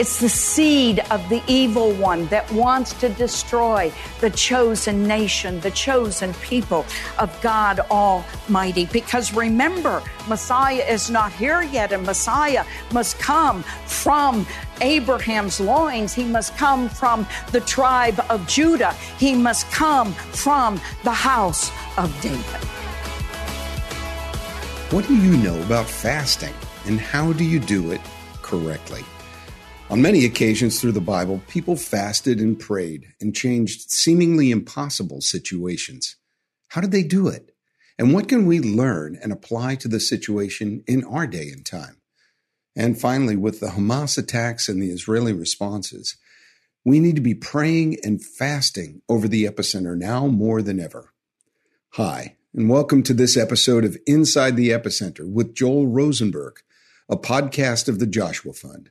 It's the seed of the evil one that wants to destroy the chosen nation, the chosen people of God Almighty. Because remember, Messiah is not here yet, and Messiah must come from Abraham's loins. He must come from the tribe of Judah. He must come from the house of David. What do you know about fasting and how do you do it correctly? On many occasions through the Bible, people fasted and prayed and changed seemingly impossible situations. How did they do it? And what can we learn and apply to the situation in our day and time? And finally, with the Hamas attacks and the Israeli responses, we need to be praying and fasting over the epicenter now more than ever. Hi, and welcome to this episode of Inside the Epicenter with Joel Rosenberg, a podcast of the Joshua Fund,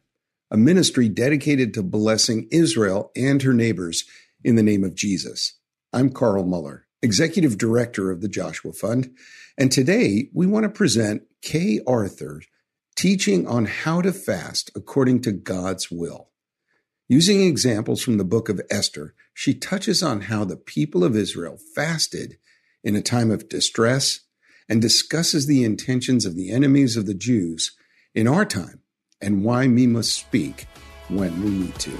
a ministry dedicated to blessing Israel and her neighbors in the name of Jesus. I'm Carl Muller, Executive Director of the Joshua Fund, and today we want to present Kay Arthur teaching on how to fast according to God's will. Using examples from the book of Esther, she touches on how the people of Israel fasted in a time of distress and discusses the intentions of the enemies of the Jews in our time and why we must speak when we need to.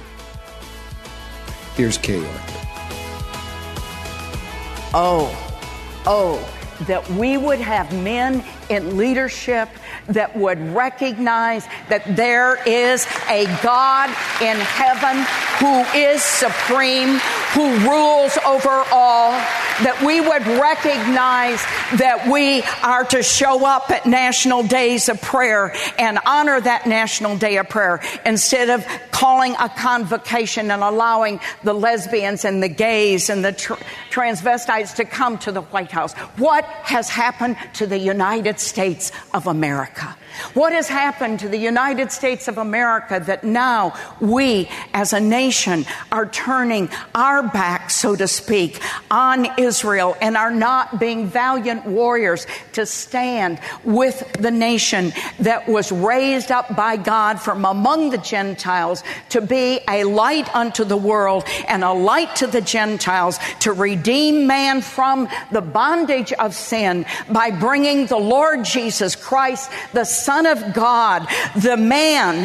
Here's Kay Oh, oh, that we would have men in leadership that would recognize that there is a God in heaven who is supreme, who rules over all, that we would recognize that we are to show up at national days of prayer and honor that national day of prayer instead of calling a convocation and allowing the lesbians and the gays and the tr- transvestites to come to the White House. What has happened to the United States of America? What has happened to the United States of America that now we as a nation are turning our back, so to speak, on Israel and are not being valiant warriors to stand with the nation that was raised up by God from among the Gentiles to be a light unto the world and a light to the Gentiles to redeem man from the bondage of sin by bringing the Lord Jesus Christ, the Son of God, the man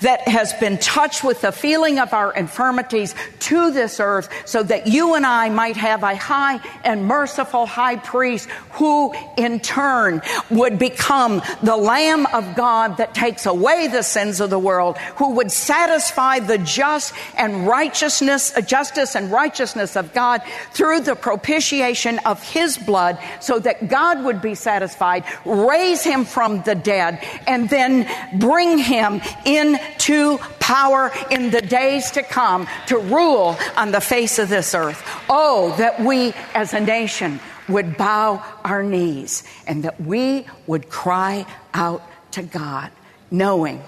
that has been touched with the feeling of our infirmities to this earth so that you and I might have a high and merciful high priest who in turn would become the Lamb of God that takes away the sins of the world, who would satisfy the just and righteousness, uh, justice and righteousness of God through the propitiation of his blood so that God would be satisfied, raise him from the dead, and then bring him into power in the days to come to rule on the face of this earth. Oh, that we as a nation would bow our knees and that we would cry out to God, knowing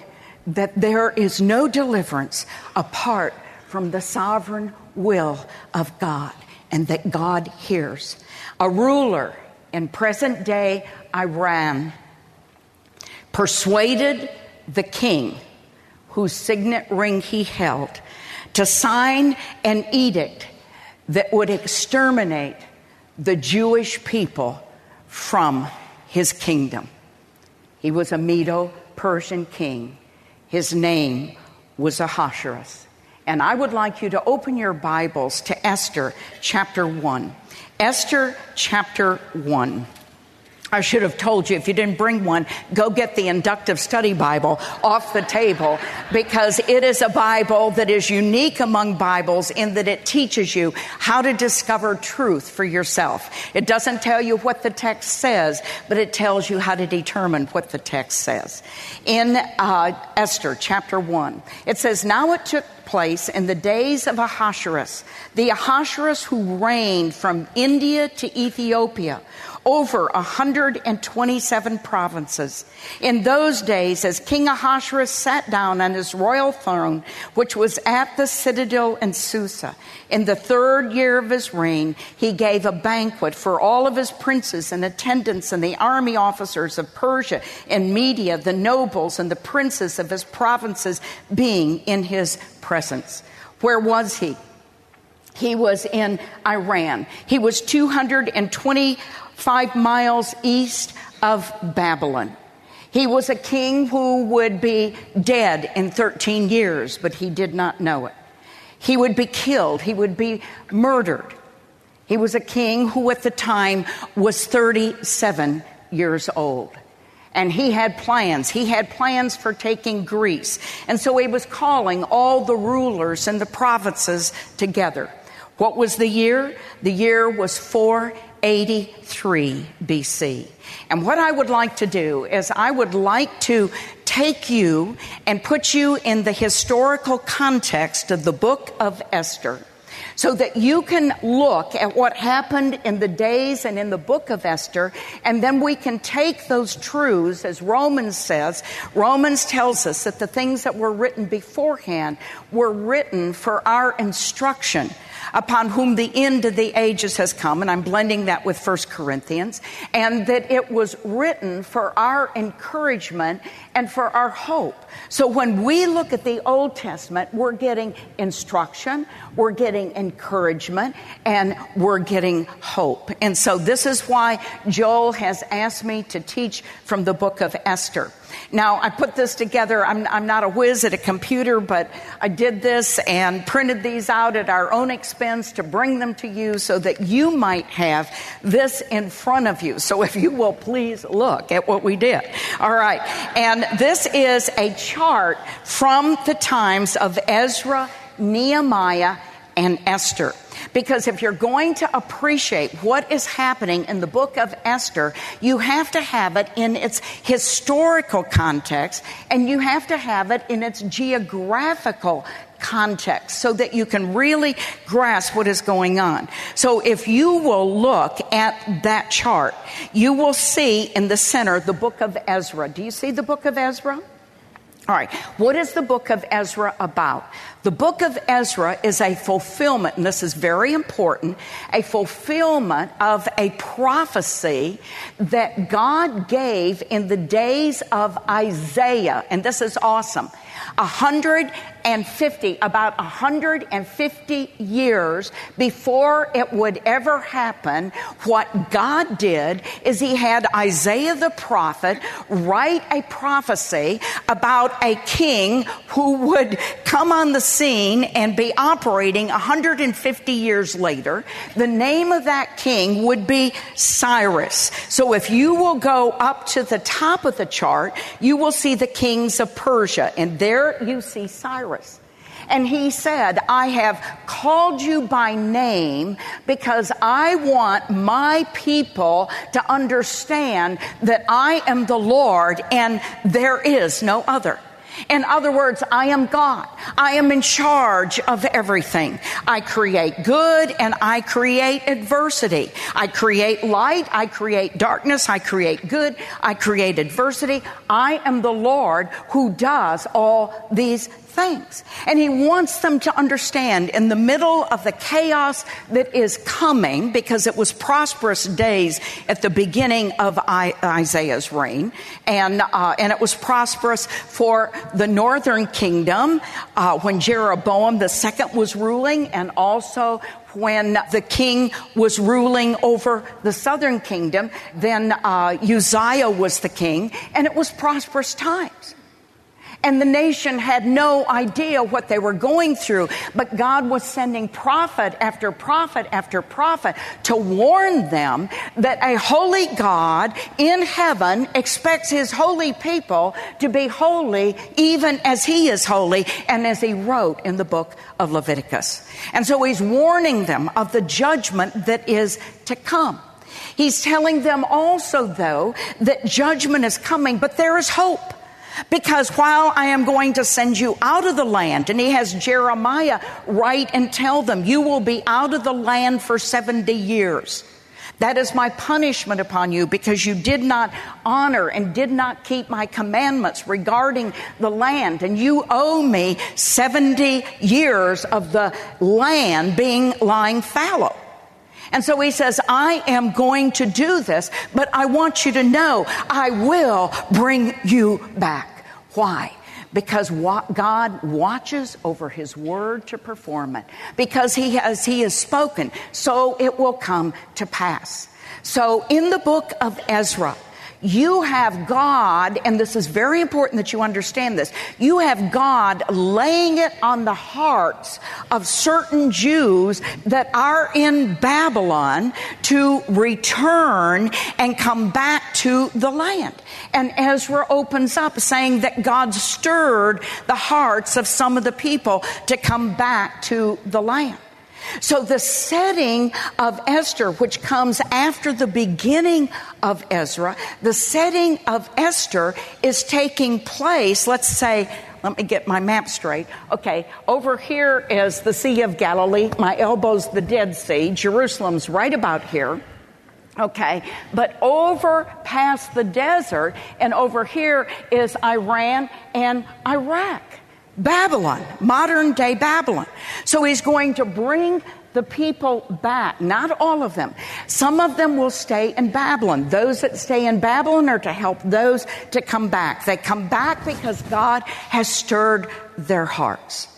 that there is no deliverance apart from the sovereign will of God and that God hears. A ruler in present day Iran persuaded the king, whose signet ring he held, to sign an edict that would exterminate the Jewish people from his kingdom. He was a Medo Persian king. His name was Ahasuerus. And I would like you to open your Bibles to Esther chapter 1. Esther chapter 1. I should have told you if you didn't bring one, go get the inductive study Bible off the table because it is a Bible that is unique among Bibles in that it teaches you how to discover truth for yourself. It doesn't tell you what the text says, but it tells you how to determine what the text says. In uh, Esther chapter 1, it says, Now it took place in the days of Ahasuerus, the Ahasuerus who reigned from India to Ethiopia over 127 provinces. In those days, as King Ahasuerus sat down on his royal throne, which was at the citadel in Susa, in the third year of his reign, he gave a banquet for all of his princes and attendants and the army officers of Persia and Media, the nobles and the princes of his provinces being in his presence. Where was he? He was in Iran. He was 220 five miles east of Babylon. He was a king who would be dead in 13 years, but he did not know it. He would be killed, he would be murdered. He was a king who at the time was 37 years old. And he had plans. He had plans for taking Greece. And so he was calling all the rulers and the provinces together. What was the year? The year was 4 83 BC. And what I would like to do is I would like to take you and put you in the historical context of the book of Esther so that you can look at what happened in the days and in the book of Esther, and then we can take those truths, as Romans says. Romans tells us that the things that were written beforehand were written for our instruction upon whom the end of the ages has come, and I'm blending that with 1 Corinthians, and that it was written for our encouragement and for our hope. So when we look at the Old Testament, we're getting instruction, we're getting encouragement, and we're getting hope. And so this is why Joel has asked me to teach from the book of Esther. Now, I put this together. I'm, I'm, not a whiz at a computer, but I did this and printed these out at our own expense to bring them to you so that you might have this in front of you. So if you will please look at what we did. All right. And this is a chart from the times of Ezra, Nehemiah, and Esther. Because if you're going to appreciate what is happening in the book of Esther, you have to have it in its historical context and you have to have it in its geographical context so that you can really grasp what is going on. So if you will look at that chart, you will see in the center the book of Ezra. Do you see the book of Ezra? All right, what is the book of Ezra about? The book of Ezra is a fulfillment, and this is very important, a fulfillment of a prophecy that God gave in the days of Isaiah. And this is awesome. 150, about 150 years before it would ever happen, what God did is He had Isaiah the prophet write a prophecy about a king who would come on the scene and be operating 150 years later. The name of that king would be Cyrus. So if you will go up to the top of the chart, you will see the kings of Persia, and there you see Cyrus. And he said, I have called you by name because I want my people to understand that I am the Lord and there is no other. In other words, I am God. I am in charge of everything. I create good and I create adversity. I create light. I create darkness. I create good. I create adversity. I am the Lord who does all these things. And he wants them to understand in the middle of the chaos that is coming, because it was prosperous days at the beginning of Isaiah's reign, and, uh, and it was prosperous for the northern kingdom uh, when Jeroboam the second was ruling, and also when the king was ruling over the southern kingdom, then uh, Uzziah was the king, and it was prosperous times and the nation had no idea what they were going through. But God was sending prophet after prophet after prophet to warn them that a holy God in heaven expects his holy people to be holy even as he is holy and as he wrote in the book of Leviticus. And so he's warning them of the judgment that is to come. He's telling them also, though, that judgment is coming, but there is hope. Because while I am going to send you out of the land, and he has Jeremiah write and tell them, you will be out of the land for 70 years. That is my punishment upon you because you did not honor and did not keep my commandments regarding the land. And you owe me 70 years of the land being lying fallow. And so he says, I am going to do this, but I want you to know I will bring you back. Why? Because God watches over his word to perform it. Because he has, he has spoken, so it will come to pass. So in the book of Ezra, you have God, and this is very important that you understand this. You have God laying it on the hearts of certain Jews that are in Babylon to return and come back to the land. And Ezra opens up saying that God stirred the hearts of some of the people to come back to the land. So the setting of Esther, which comes after the beginning of Ezra, the setting of Esther is taking place, let's say, let me get my map straight. Okay, over here is the Sea of Galilee. My elbow's the Dead Sea. Jerusalem's right about here. Okay, but over past the desert and over here is Iran and Iraq. Babylon, modern day Babylon. So he's going to bring the people back, not all of them. Some of them will stay in Babylon. Those that stay in Babylon are to help those to come back. They come back because God has stirred their hearts.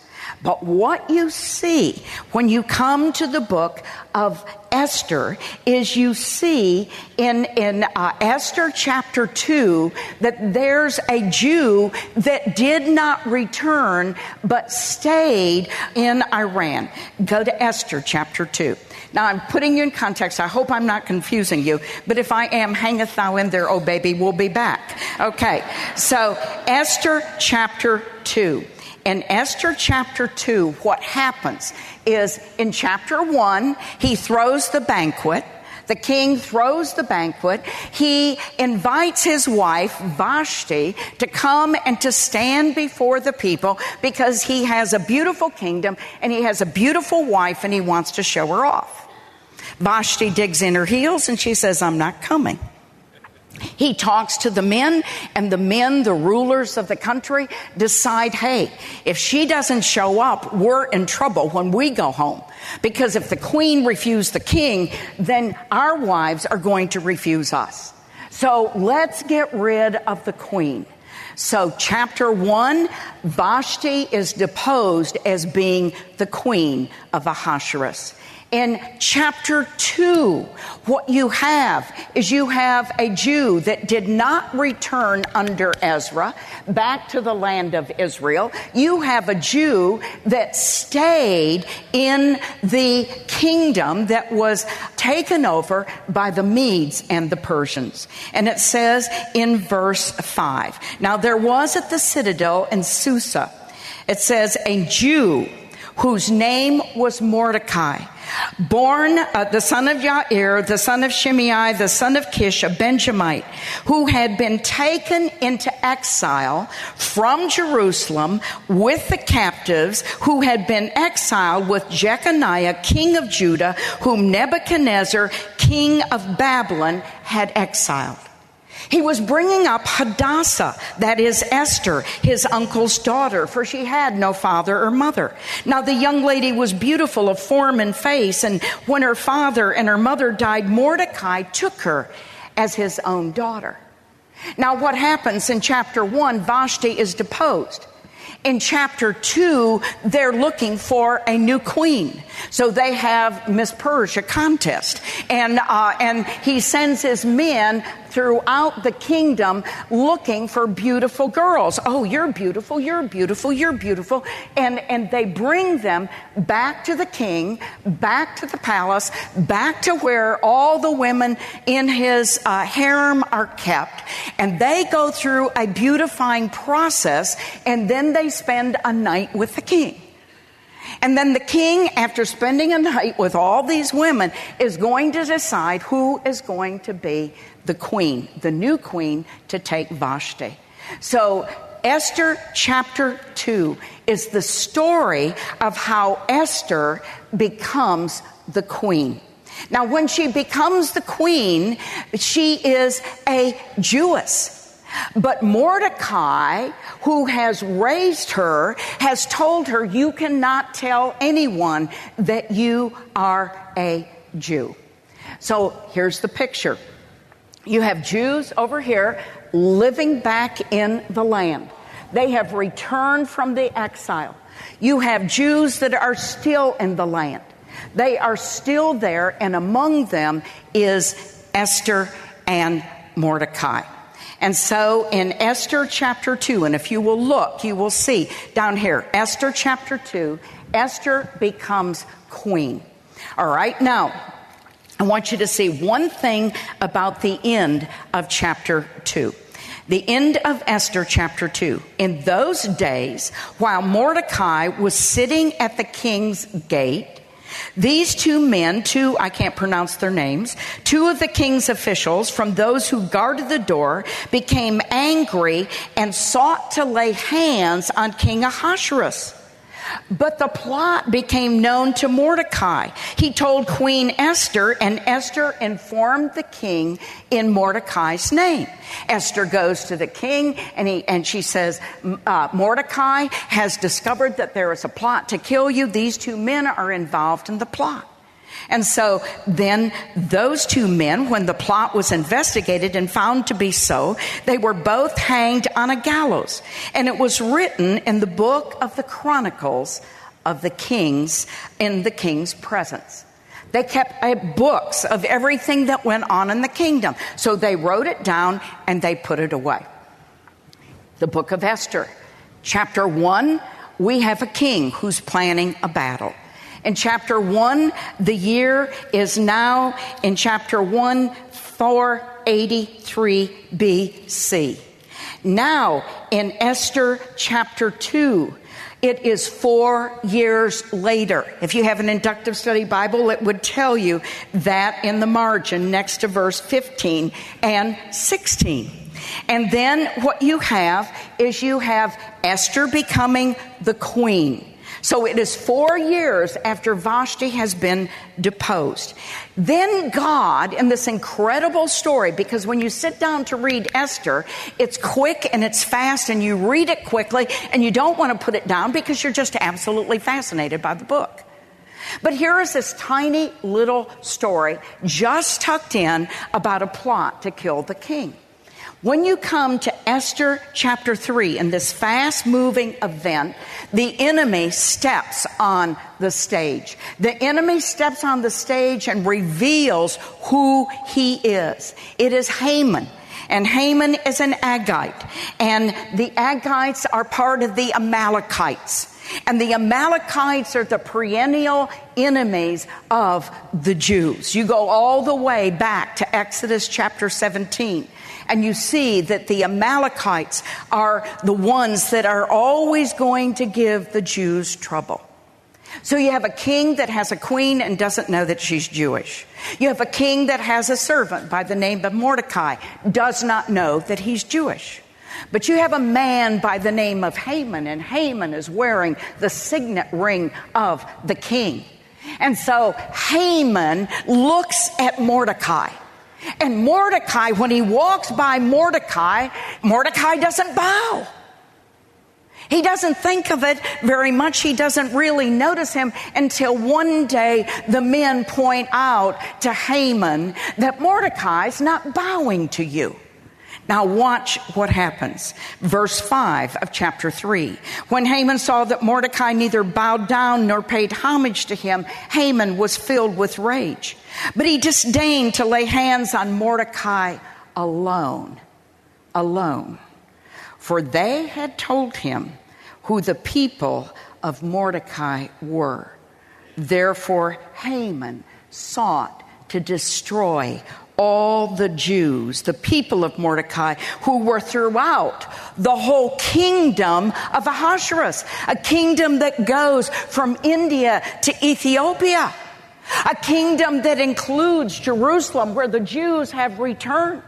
But what you see when you come to the book of Esther is you see in, in uh, Esther chapter 2 that there's a Jew that did not return but stayed in Iran. Go to Esther chapter 2. Now I'm putting you in context. I hope I'm not confusing you, but if I am, hangeth thou in there, oh baby, we'll be back. Okay. So Esther chapter 2 in Esther chapter 2, what happens is in chapter 1, he throws the banquet. The king throws the banquet. He invites his wife, Vashti, to come and to stand before the people because he has a beautiful kingdom and he has a beautiful wife and he wants to show her off. Vashti digs in her heels and she says, I'm not coming. He talks to the men, and the men, the rulers of the country, decide hey, if she doesn't show up, we're in trouble when we go home. Because if the queen refused the king, then our wives are going to refuse us. So let's get rid of the queen. So, chapter one, Vashti is deposed as being the queen of Ahasuerus. In chapter 2, what you have is you have a Jew that did not return under Ezra back to the land of Israel. You have a Jew that stayed in the kingdom that was taken over by the Medes and the Persians. And it says in verse 5 Now there was at the citadel in Susa, it says, a Jew whose name was Mordecai born uh, the son of Yair, the son of Shimei, the son of Kish, a Benjamite, who had been taken into exile from Jerusalem with the captives who had been exiled with Jeconiah, king of Judah, whom Nebuchadnezzar, king of Babylon, had exiled. He was bringing up Hadassah, that is Esther, his uncle's daughter, for she had no father or mother. Now the young lady was beautiful of form and face, and when her father and her mother died, Mordecai took her as his own daughter. Now what happens in chapter one, Vashti is deposed. In chapter two, they're looking for a new queen. So they have Miss Persia contest. And, uh, and he sends his men throughout the kingdom looking for beautiful girls. Oh, you're beautiful, you're beautiful, you're beautiful. And, and they bring them back to the king, back to the palace, back to where all the women in his uh, harem are kept. And they go through a beautifying process and then they spend a night with the king. And then the king, after spending a night with all these women, is going to decide who is going to be the queen, the new queen to take Vashti. So Esther chapter 2 is the story of how Esther becomes the queen. Now, when she becomes the queen, she is a Jewess. But Mordecai, who has raised her, has told her, You cannot tell anyone that you are a Jew. So here's the picture you have Jews over here living back in the land, they have returned from the exile. You have Jews that are still in the land. They are still there, and among them is Esther and Mordecai. And so in Esther chapter 2, and if you will look, you will see down here, Esther chapter 2, Esther becomes queen. All right, now, I want you to see one thing about the end of chapter 2. The end of Esther chapter 2. In those days, while Mordecai was sitting at the king's gate, these two men, two, I can't pronounce their names, two of the king's officials from those who guarded the door became angry and sought to lay hands on King Ahasuerus. But the plot became known to Mordecai. He told Queen Esther, and Esther informed the king in Mordecai's name. Esther goes to the king, and, he, and she says, uh, Mordecai has discovered that there is a plot to kill you. These two men are involved in the plot. And so then those two men, when the plot was investigated and found to be so, they were both hanged on a gallows. And it was written in the book of the Chronicles of the kings in the king's presence. They kept uh, books of everything that went on in the kingdom. So they wrote it down and they put it away. The book of Esther, chapter 1, we have a king who's planning a battle. In chapter 1, the year is now in chapter 1, 483 BC. Now, in Esther chapter 2, it is four years later. If you have an inductive study Bible, it would tell you that in the margin next to verse 15 and 16. And then what you have is you have Esther becoming the queen. So it is four years after Vashti has been deposed. Then God, in this incredible story, because when you sit down to read Esther, it's quick and it's fast and you read it quickly and you don't want to put it down because you're just absolutely fascinated by the book. But here is this tiny little story just tucked in about a plot to kill the king. When you come to Esther chapter 3 in this fast moving event, the enemy steps on the stage. The enemy steps on the stage and reveals who he is. It is Haman. And Haman is an Agagite. And the Agites are part of the Amalekites. And the Amalekites are the perennial enemies of the Jews. You go all the way back to Exodus chapter 17 and you see that the Amalekites are the ones that are always going to give the Jews trouble. So you have a king that has a queen and doesn't know that she's Jewish. You have a king that has a servant by the name of Mordecai, does not know that he's Jewish. But you have a man by the name of Haman, and Haman is wearing the signet ring of the king. And so Haman looks at Mordecai and Mordecai, when he walks by Mordecai, Mordecai doesn't bow. He doesn't think of it very much. He doesn't really notice him until one day the men point out to Haman that Mordecai's not bowing to you. Now, watch what happens. Verse 5 of chapter 3. When Haman saw that Mordecai neither bowed down nor paid homage to him, Haman was filled with rage. But he disdained to lay hands on Mordecai alone. Alone. For they had told him who the people of Mordecai were. Therefore, Haman sought to destroy all the Jews, the people of Mordecai, who were throughout the whole kingdom of Ahasuerus, a kingdom that goes from India to Ethiopia, a kingdom that includes Jerusalem, where the Jews have returned.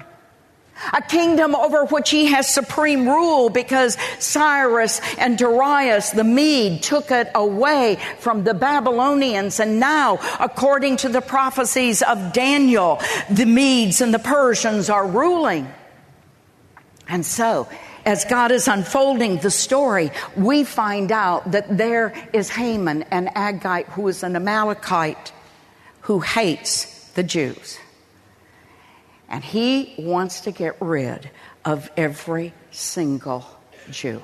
A kingdom over which he has supreme rule because Cyrus and Darius the Mede took it away from the Babylonians. And now, according to the prophecies of Daniel, the Medes and the Persians are ruling. And so, as God is unfolding the story, we find out that there is Haman, an Agagite who is an Amalekite who hates the Jews. And he wants to get rid of every single Jew.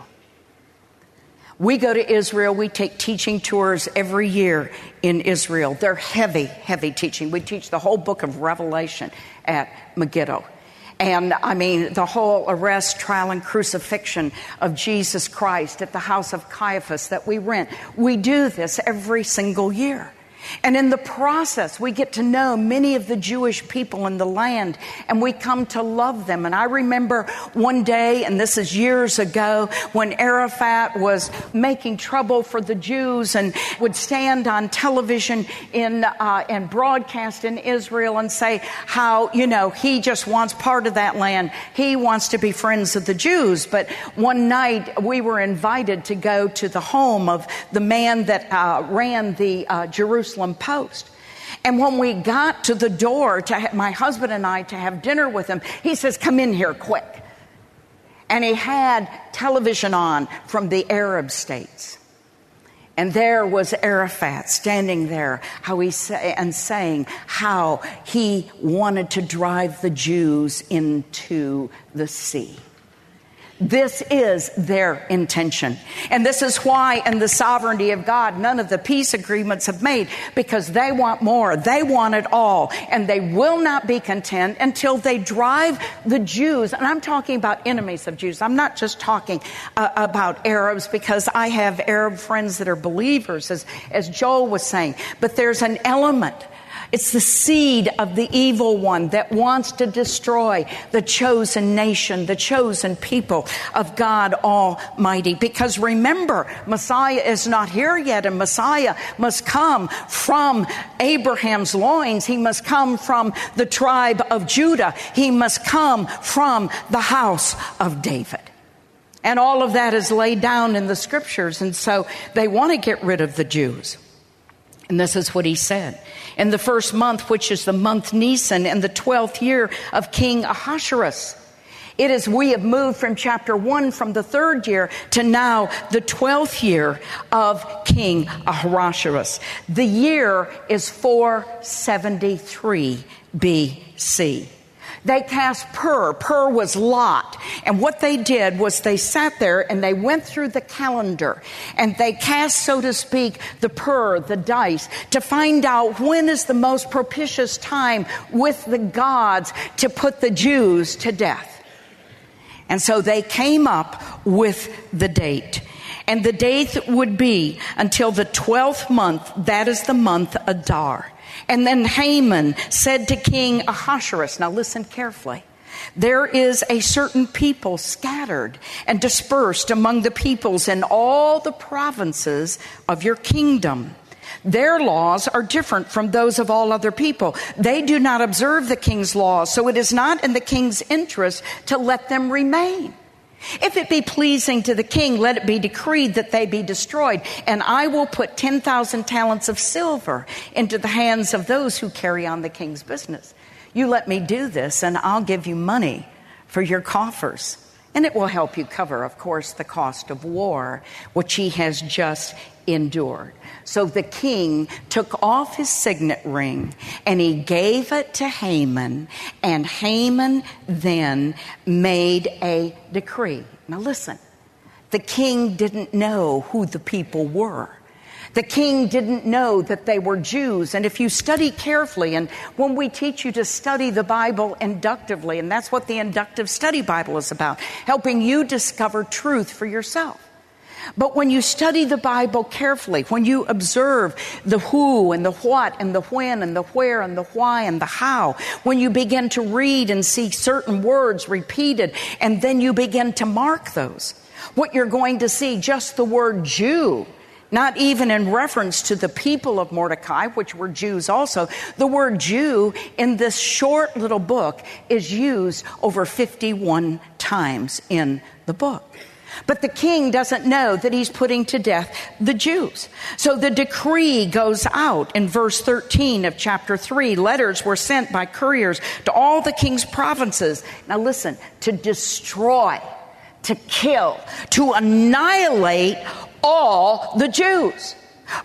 We go to Israel, we take teaching tours every year in Israel. They're heavy, heavy teaching. We teach the whole book of Revelation at Megiddo. And I mean, the whole arrest, trial, and crucifixion of Jesus Christ at the house of Caiaphas that we rent. We do this every single year. And in the process, we get to know many of the Jewish people in the land and we come to love them. And I remember one day, and this is years ago, when Arafat was making trouble for the Jews and would stand on television in, uh, and broadcast in Israel and say how, you know, he just wants part of that land. He wants to be friends of the Jews. But one night we were invited to go to the home of the man that uh, ran the uh, Jerusalem Jerusalem Post. And when we got to the door, to ha- my husband and I to have dinner with him, he says, Come in here quick. And he had television on from the Arab states. And there was Arafat standing there, how he say, and saying how he wanted to drive the Jews into the sea. This is their intention. And this is why, in the sovereignty of God, none of the peace agreements have made because they want more. They want it all. And they will not be content until they drive the Jews. And I'm talking about enemies of Jews. I'm not just talking uh, about Arabs because I have Arab friends that are believers, as, as Joel was saying. But there's an element it's the seed of the evil one that wants to destroy the chosen nation, the chosen people of God Almighty. Because remember, Messiah is not here yet, and Messiah must come from Abraham's loins. He must come from the tribe of Judah. He must come from the house of David. And all of that is laid down in the scriptures. And so they want to get rid of the Jews. And this is what he said. In the first month, which is the month Nisan, in the 12th year of King Ahasuerus. It is we have moved from chapter 1 from the third year to now the 12th year of King Ahasuerus. The year is 473 BC. They cast Pur. Pur was Lot. And what they did was they sat there and they went through the calendar and they cast, so to speak, the Pur, the dice, to find out when is the most propitious time with the gods to put the Jews to death. And so they came up with the date. And the date would be until the 12th month, that is the month Adar. And then Haman said to King Ahasuerus, now listen carefully. There is a certain people scattered and dispersed among the peoples in all the provinces of your kingdom. Their laws are different from those of all other people. They do not observe the king's laws, so it is not in the king's interest to let them remain. If it be pleasing to the king, let it be decreed that they be destroyed, and I will put 10,000 talents of silver into the hands of those who carry on the king's business. You let me do this, and I'll give you money for your coffers. And it will help you cover, of course, the cost of war, which he has just endured. So the king took off his signet ring and he gave it to Haman, and Haman then made a decree. Now listen, the king didn't know who the people were. The king didn't know that they were Jews. And if you study carefully, and when we teach you to study the Bible inductively, and that's what the inductive study Bible is about, helping you discover truth for yourself. But when you study the Bible carefully, when you observe the who and the what and the when and the where and the why and the how, when you begin to read and see certain words repeated, and then you begin to mark those, what you're going to see, just the word Jew not even in reference to the people of Mordecai, which were Jews also. The word Jew in this short little book is used over 51 times in the book. But the king doesn't know that he's putting to death the Jews. So the decree goes out in verse 13 of chapter 3. Letters were sent by couriers to all the king's provinces. Now listen, to destroy, to kill, to annihilate all the Jews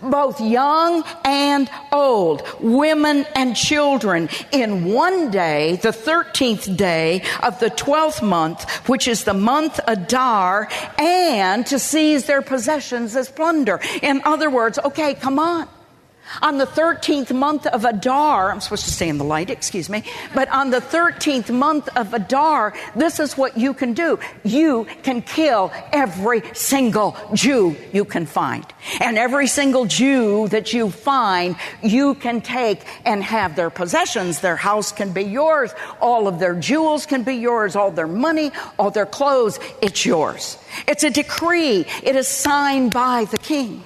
both young and old, women and children, in one day, the 13th day of the 12th month, which is the month Adar, and to seize their possessions as plunder. In other words, okay, come on. On the 13th month of Adar, I'm supposed to stay in the light, excuse me, but on the 13th month of Adar, this is what you can do. You can kill every single Jew you can find. And every single Jew that you find, you can take and have their possessions. Their house can be yours. All of their jewels can be yours. All their money, all their clothes, it's yours. It's a decree. It is signed by the king.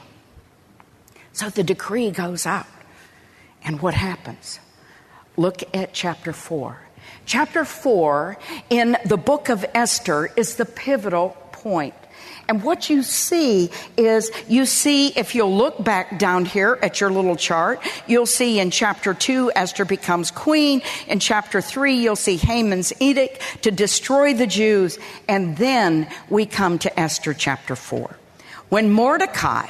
So the decree goes out. And what happens? Look at chapter 4. Chapter 4 in the book of Esther is the pivotal point. And what you see is you see, if you'll look back down here at your little chart, you'll see in chapter 2, Esther becomes queen. In chapter 3, you'll see Haman's edict to destroy the Jews. And then we come to Esther chapter 4. When Mordecai,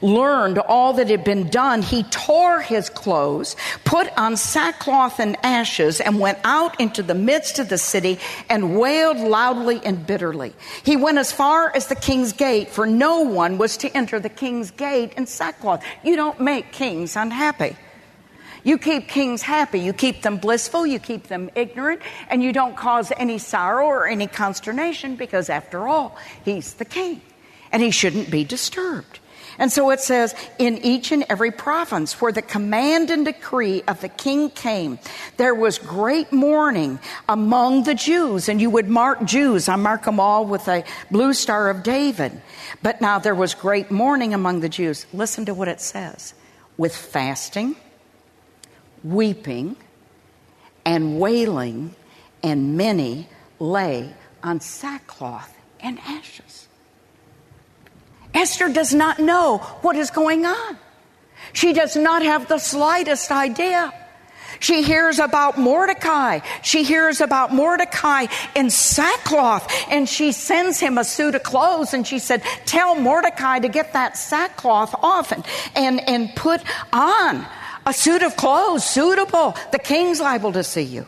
learned all that had been done, he tore his clothes, put on sackcloth and ashes, and went out into the midst of the city and wailed loudly and bitterly. He went as far as the king's gate, for no one was to enter the king's gate in sackcloth. You don't make kings unhappy. You keep kings happy. You keep them blissful. You keep them ignorant. And you don't cause any sorrow or any consternation because, after all, he's the king. And he shouldn't be disturbed. And so it says, in each and every province where the command and decree of the king came, there was great mourning among the Jews. And you would mark Jews. I mark them all with a blue star of David. But now there was great mourning among the Jews. Listen to what it says with fasting, weeping, and wailing, and many lay on sackcloth and ashes. Esther does not know what is going on. She does not have the slightest idea. She hears about Mordecai. She hears about Mordecai in sackcloth and she sends him a suit of clothes and she said, tell Mordecai to get that sackcloth off and, and, and put on a suit of clothes suitable. The king's liable to see you.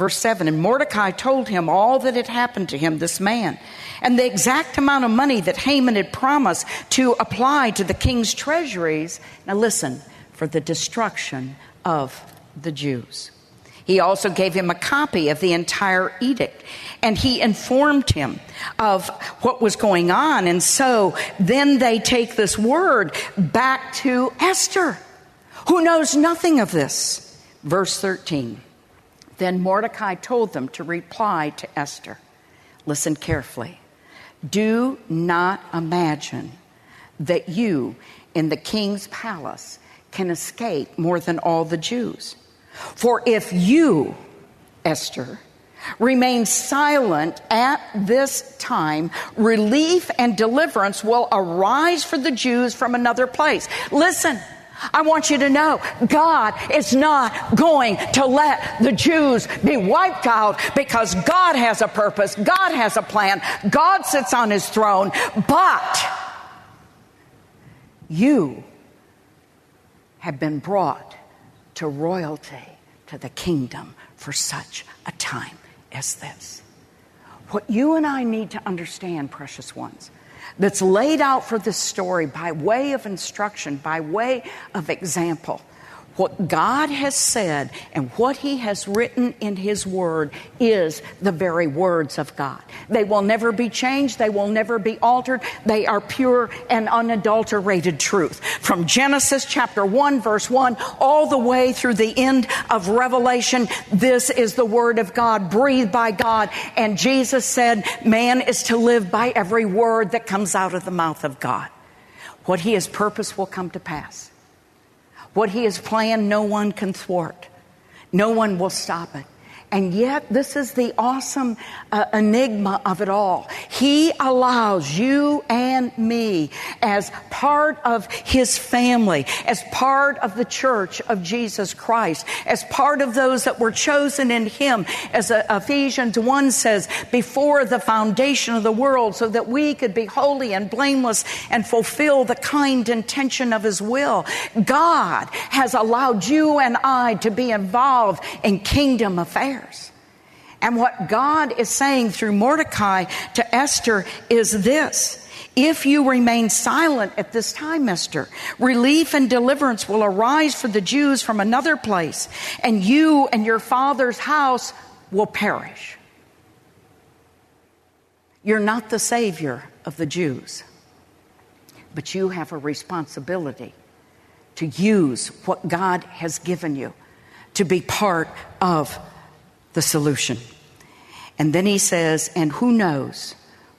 Verse 7 And Mordecai told him all that had happened to him, this man, and the exact amount of money that Haman had promised to apply to the king's treasuries. Now, listen, for the destruction of the Jews. He also gave him a copy of the entire edict and he informed him of what was going on. And so then they take this word back to Esther, who knows nothing of this. Verse 13. Then Mordecai told them to reply to Esther. Listen carefully. Do not imagine that you in the king's palace can escape more than all the Jews. For if you, Esther, remain silent at this time, relief and deliverance will arise for the Jews from another place. Listen. I want you to know God is not going to let the Jews be wiped out because God has a purpose, God has a plan, God sits on his throne, but you have been brought to royalty, to the kingdom for such a time as this. What you and I need to understand, precious ones, that's laid out for this story by way of instruction, by way of example, what God has said and what He has written in His Word is the very words of God. They will never be changed, they will never be altered. They are pure and unadulterated truth. From Genesis chapter 1, verse 1, all the way through the end of Revelation, this is the Word of God, breathed by God. And Jesus said, Man is to live by every word that comes out of the mouth of God. What he has purposed will come to pass. What he has planned, no one can thwart. No one will stop it. And yet, this is the awesome uh, enigma of it all. He allows you and me as part of His family, as part of the church of Jesus Christ, as part of those that were chosen in Him, as uh, Ephesians 1 says, before the foundation of the world, so that we could be holy and blameless and fulfill the kind intention of His will. God has allowed you and I to be involved in kingdom affairs. And what God is saying through Mordecai to Esther is this. If you remain silent at this time, Esther, relief and deliverance will arise for the Jews from another place, and you and your father's house will perish. You're not the Savior of the Jews, but you have a responsibility to use what God has given you to be part of the solution. And then he says, and who knows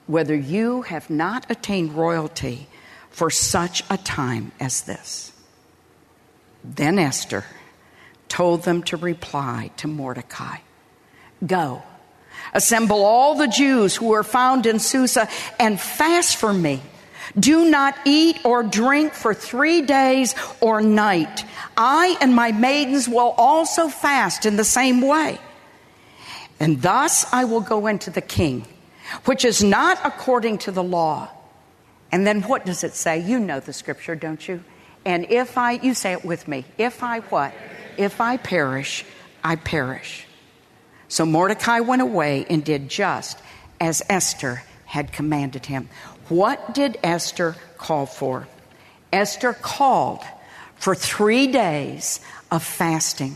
whether you have not attained royalty for such a time as this. Then Esther told them to reply to Mordecai Go, assemble all the Jews who are found in Susa and fast for me. Do not eat or drink for three days or night. I and my maidens will also fast in the same way. And thus I will go into the king, which is not according to the law. And then what does it say? You know the scripture, don't you? And if I, you say it with me, if I what? If I perish, I perish. So Mordecai went away and did just as Esther had commanded him. What did Esther call for? Esther called for three days of fasting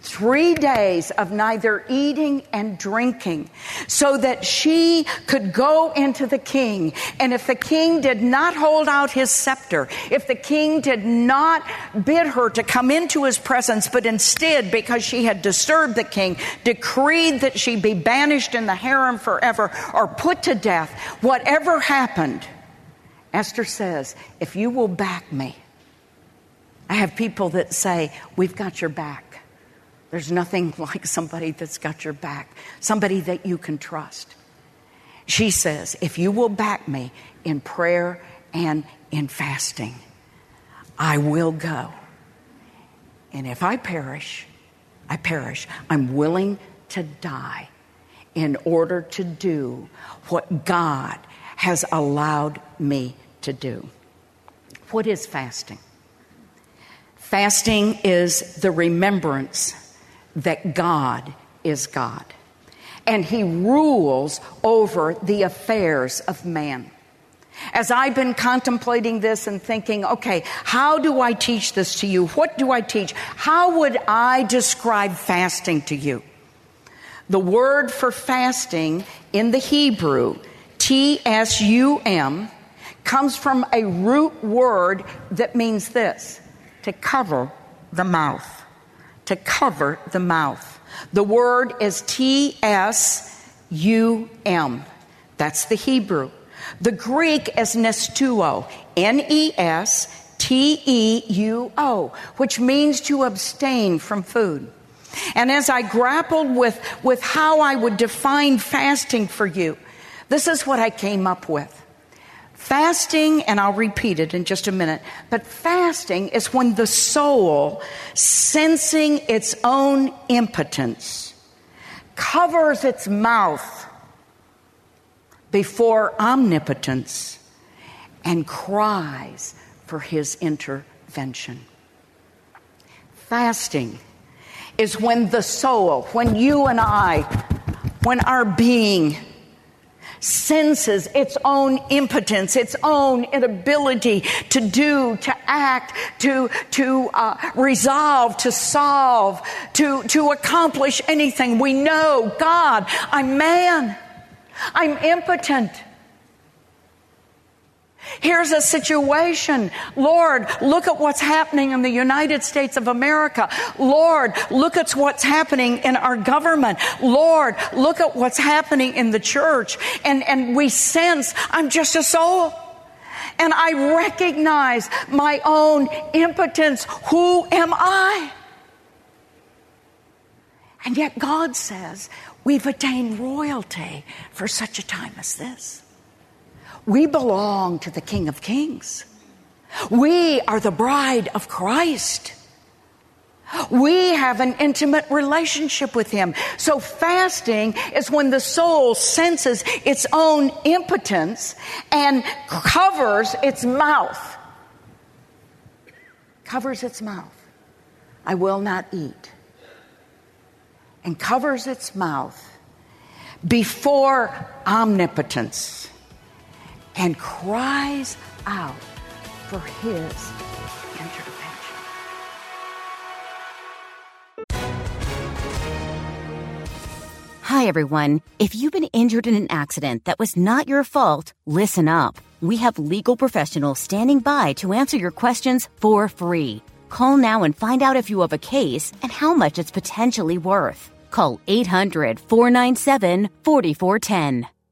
three days of neither eating and drinking so that she could go into the king. And if the king did not hold out his scepter, if the king did not bid her to come into his presence, but instead, because she had disturbed the king, decreed that she be banished in the harem forever or put to death, whatever happened, Esther says, if you will back me, I have people that say, We've got your back. There's nothing like somebody that's got your back, somebody that you can trust. She says, If you will back me in prayer and in fasting, I will go. And if I perish, I perish. I'm willing to die in order to do what God has allowed me to do. What is fasting? Fasting is the remembrance that God is God. And He rules over the affairs of man. As I've been contemplating this and thinking, okay, how do I teach this to you? What do I teach? How would I describe fasting to you? The word for fasting in the Hebrew, T S U M, comes from a root word that means this to cover the mouth to cover the mouth. The word is T S U M. That's the Hebrew. The Greek is nesteuo, N E S T E U O, which means to abstain from food. And as I grappled with, with how I would define fasting for you, this is what I came up with. Fasting, and I'll repeat it in just a minute, but fasting is when the soul, sensing its own impotence, covers its mouth before omnipotence and cries for his intervention. Fasting is when the soul, when you and I, when our being senses its own impotence, its own inability to do, to act, to, to uh, resolve, to solve, to, to accomplish anything. We know, God, I'm man. I'm impotent. Here's a situation. Lord, look at what's happening in the United States of America. Lord, look at what's happening in our government. Lord, look at what's happening in the church. And, and we sense, I'm just a soul. and I recognize my own impotence. Who am I? And yet God says we've attained royalty for such a time as this. We belong to the King of Kings. We are the bride of Christ. We have an intimate relationship with Him. So fasting is when the soul senses its own impotence and covers its mouth. Covers its mouth. I will not eat. And covers its mouth before omnipotence and cries out for His intervention. Hi, everyone. If you've been injured in an accident that was not your fault, listen up. We have legal professionals standing by to answer your questions for free. Call now and find out if you have a case and how much it's potentially worth. Call 800 497 4410.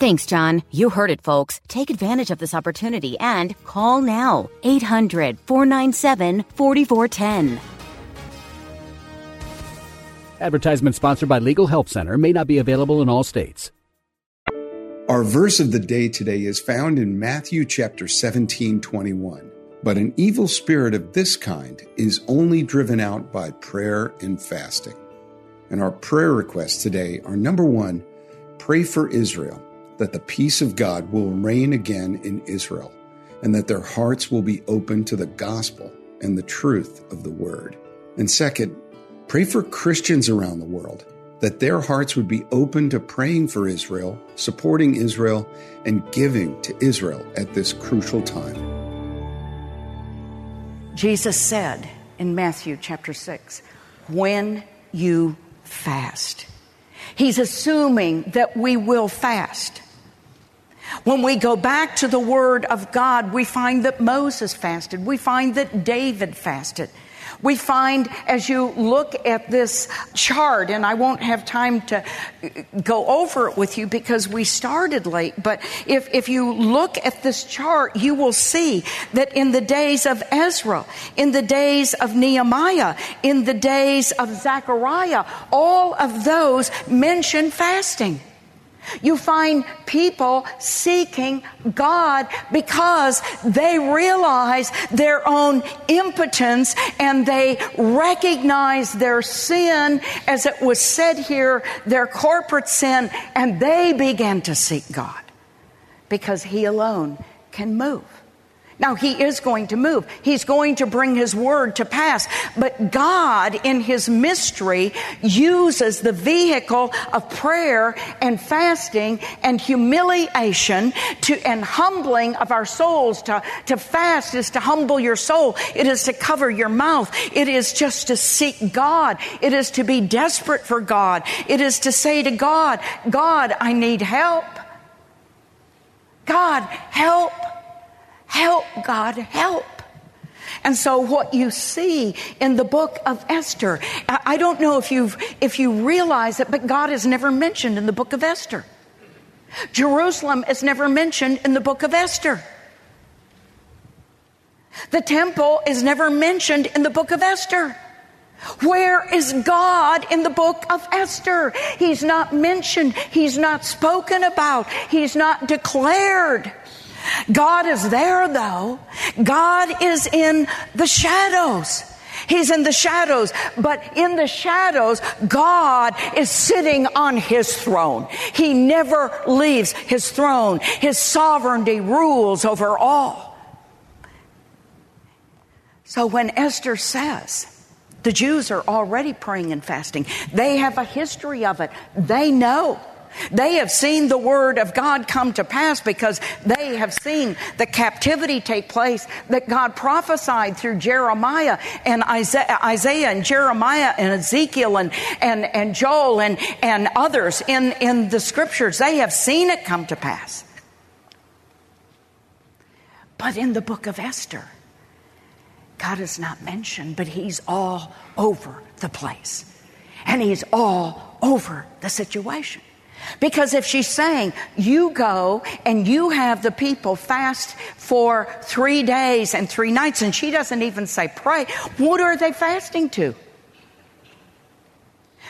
Thanks, John. You heard it, folks. Take advantage of this opportunity and call now. 800 497 4410. Advertisement sponsored by Legal Help Center may not be available in all states. Our verse of the day today is found in Matthew chapter 17, 21. But an evil spirit of this kind is only driven out by prayer and fasting. And our prayer requests today are number one, pray for Israel, that the peace of God will reign again in Israel, and that their hearts will be open to the gospel and the truth of the word. And second, pray for Christians around the world that their hearts would be open to praying for Israel, supporting Israel, and giving to Israel at this crucial time. Jesus said in Matthew chapter 6, when you fast. He's assuming that we will fast. When we go back to the Word of God, we find that Moses fasted. We find that David fasted. We find as you look at this chart, and I won't have time to go over it with you because we started late, but if, if you look at this chart, you will see that in the days of Ezra, in the days of Nehemiah, in the days of Zechariah, all of those mention fasting. You find people seeking God because they realize their own impotence and they recognize their sin, as it was said here, their corporate sin, and they begin to seek God because He alone can move. Now, He is going to move. He's going to bring His word to pass. But God, in His mystery, uses the vehicle of prayer and fasting and humiliation to, and humbling of our souls. To, to fast is to humble your soul. It is to cover your mouth. It is just to seek God. It is to be desperate for God. It is to say to God, God, I need help. God, help. Help, God, help. And so what you see in the book of Esther, I don't know if you've, if you realize it, but God is never mentioned in the book of Esther. Jerusalem is never mentioned in the book of Esther. The temple is never mentioned in the book of Esther. Where is God in the book of Esther? He's not mentioned. He's not spoken about. He's not declared. God is there though. God is in the shadows. He's in the shadows, but in the shadows, God is sitting on his throne. He never leaves his throne. His sovereignty rules over all. So when Esther says, the Jews are already praying and fasting, they have a history of it. They know They have seen the word of God come to pass because they have seen the captivity take place that God prophesied through Jeremiah and Isaiah, Isaiah and Jeremiah and Ezekiel and, and, and Joel and, and others in, in the scriptures. They have seen it come to pass. But in the book of Esther, God is not mentioned, but He's all over the place. And He's all over the situation. Because if she's saying, you go and you have the people fast for three days and three nights, and she doesn't even say pray, what are they fasting to?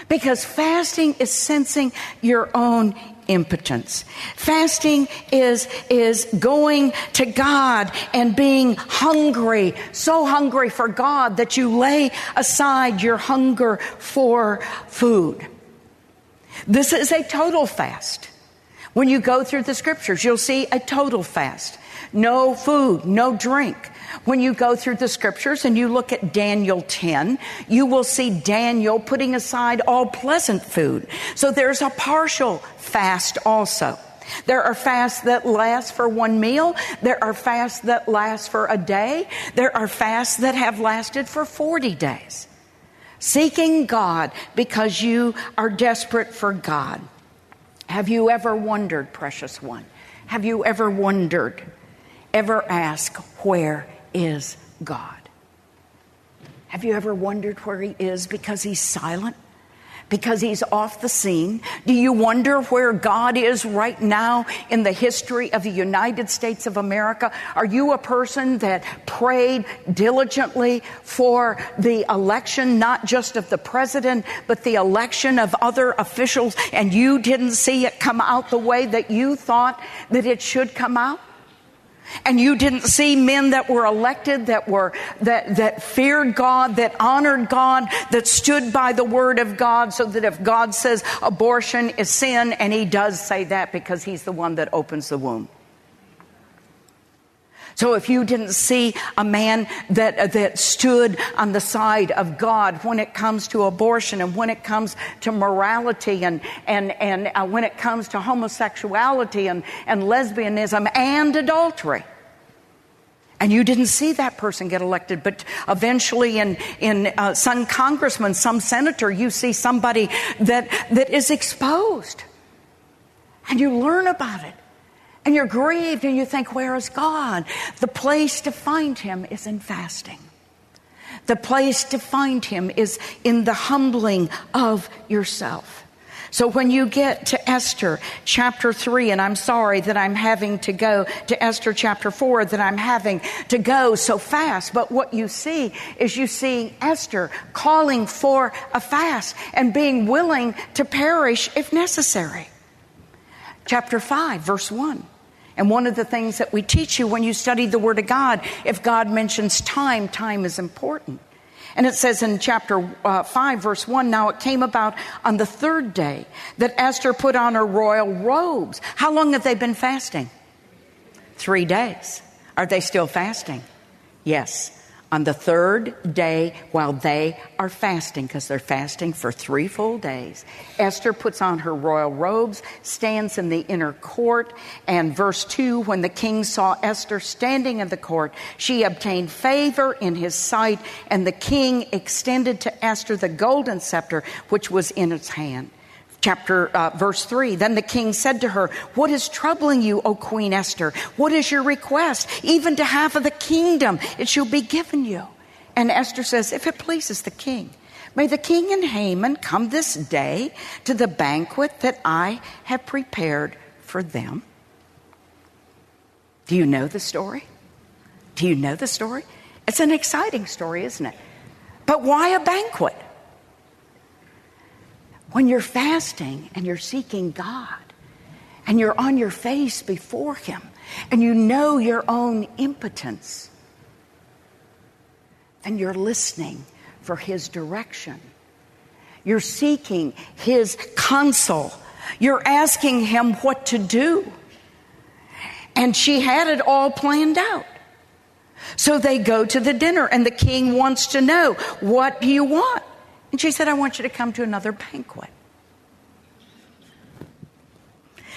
Because fasting is sensing your own impotence. Fasting is, is going to God and being hungry, so hungry for God that you lay aside your hunger for food. This is a total fast. When you go through the scriptures, you'll see a total fast. No food, no drink. When you go through the scriptures and you look at Daniel 10, you will see Daniel putting aside all pleasant food. So there's a partial fast also. There are fasts that last for one meal. There are fasts that last for a day. There are fasts that have lasted for 40 days seeking God because you are desperate for God. Have you ever wondered, precious one? Have you ever wondered, ever asked, where is God? Have you ever wondered where He is because He's silent? Because he's off the scene? Do you wonder where God is right now in the history of the United States of America? Are you a person that prayed diligently for the election, not just of the president, but the election of other officials, and you didn't see it come out the way that you thought that it should come out? And you didn't see men that were elected, that were, that, that feared God, that honored God, that stood by the word of God so that if God says abortion is sin, and he does say that because he's the one that opens the womb. So if you didn't see a man that, that stood on the side of God when it comes to abortion and when it comes to morality and, and, and uh, when it comes to homosexuality and, and lesbianism and adultery, and you didn't see that person get elected, but eventually in, in uh, some congressman, some senator, you see somebody that, that is exposed. And you learn about it. And you're grieved and you think, where is God? The place to find him is in fasting. The place to find him is in the humbling of yourself. So when you get to Esther chapter 3, and I'm sorry that I'm having to go to Esther chapter 4, that I'm having to go so fast, but what you see is you see Esther calling for a fast and being willing to perish if necessary. Chapter 5, verse 1. And one of the things that we teach you when you study the Word of God, if God mentions time, time is important. And it says in chapter uh, 5, verse 1 Now it came about on the third day that Esther put on her royal robes. How long have they been fasting? Three days. Are they still fasting? Yes on the third day while they are fasting, because they're fasting for three full days, Esther puts on her royal robes, stands in the inner court, and verse 2 when the king saw Esther standing in the court, she obtained favor in his sight, and the king extended to Esther the golden scepter which was in its hand chapter uh, verse 3 then the king said to her what is troubling you o queen esther? What is your request? Even to half of the kingdom it shall be given you. And esther says if it pleases the king may the king and haman come this day to the banquet that i have prepared for them. Do you know the story? Do you know the story? It's an exciting story isn't it? But why a banquet when you're fasting and you're seeking God and you're on your face before Him and you know your own impotence, then you're listening for His direction. You're seeking His counsel. You're asking Him what to do. And she had it all planned out. So they go to the dinner, and the king wants to know, What do you want? And she said, I want you to come to another banquet.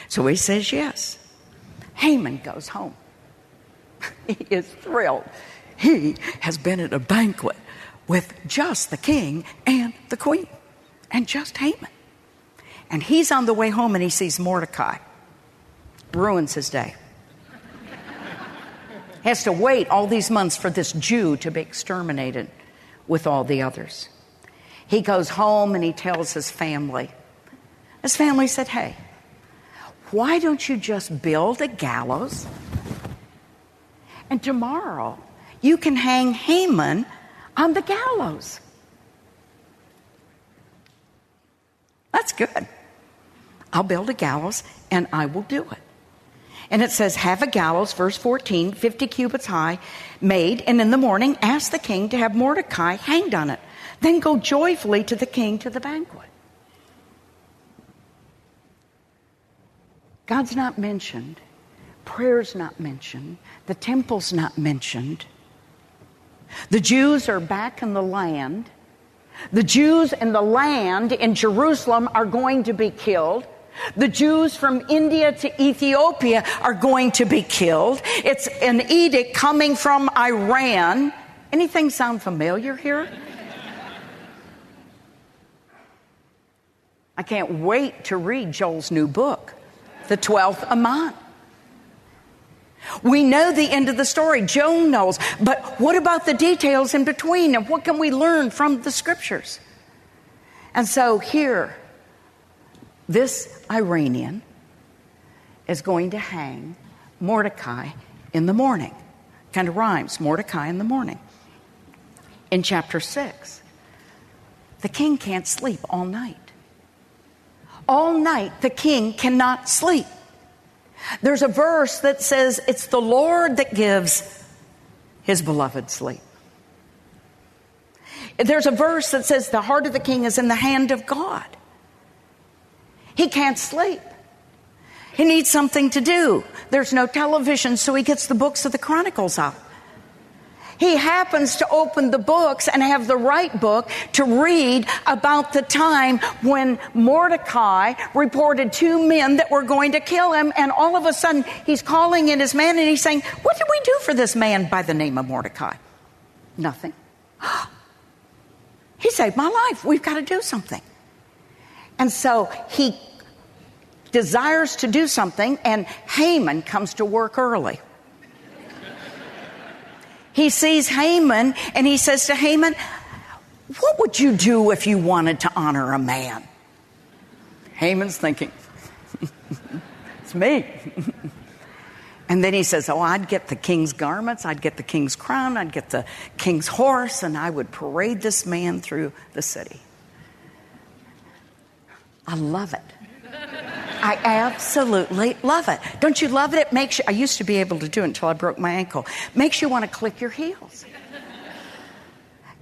So he says yes. Haman goes home. he is thrilled. He has been at a banquet with just the king and the queen, and just Haman. And he's on the way home and he sees Mordecai. Ruins his day. Has to wait all these months for this Jew to be exterminated with all the others. He goes home and he tells his family. His family said, Hey, why don't you just build a gallows? And tomorrow you can hang Haman on the gallows. That's good. I'll build a gallows and I will do it. And it says, Have a gallows, verse 14, 50 cubits high, made, and in the morning ask the king to have Mordecai hanged on it. Then go joyfully to the king to the banquet. God's not mentioned, prayer's not mentioned, the temple's not mentioned. The Jews are back in the land. The Jews in the land in Jerusalem are going to be killed. The Jews from India to Ethiopia are going to be killed. It's an edict coming from Iran. Anything sound familiar here? I can't wait to read Joel's new book, The Twelfth Imam. We know the end of the story. Joan knows. But what about the details in between? And what can we learn from the scriptures? And so here, this Iranian is going to hang Mordecai in the morning. Kind of rhymes Mordecai in the morning. In chapter 6, the king can't sleep all night. All night, the king cannot sleep. There's a verse that says it's the Lord that gives his beloved sleep. There's a verse that says the heart of the king is in the hand of God. He can't sleep. He needs something to do. There's no television, so he gets the books of the Chronicles out. He happens to open the books and have the right book to read about the time when Mordecai reported two men that were going to kill him. And all of a sudden, he's calling in his man and he's saying, What did we do for this man by the name of Mordecai? Nothing. he saved my life. We've got to do something. And so he desires to do something, and Haman comes to work early. He sees Haman and he says to Haman, What would you do if you wanted to honor a man? Haman's thinking, It's me. and then he says, Oh, I'd get the king's garments, I'd get the king's crown, I'd get the king's horse, and I would parade this man through the city. I love it. I absolutely love it. Don't you love it? It makes you, I used to be able to do it until I broke my ankle. Makes you want to click your heels.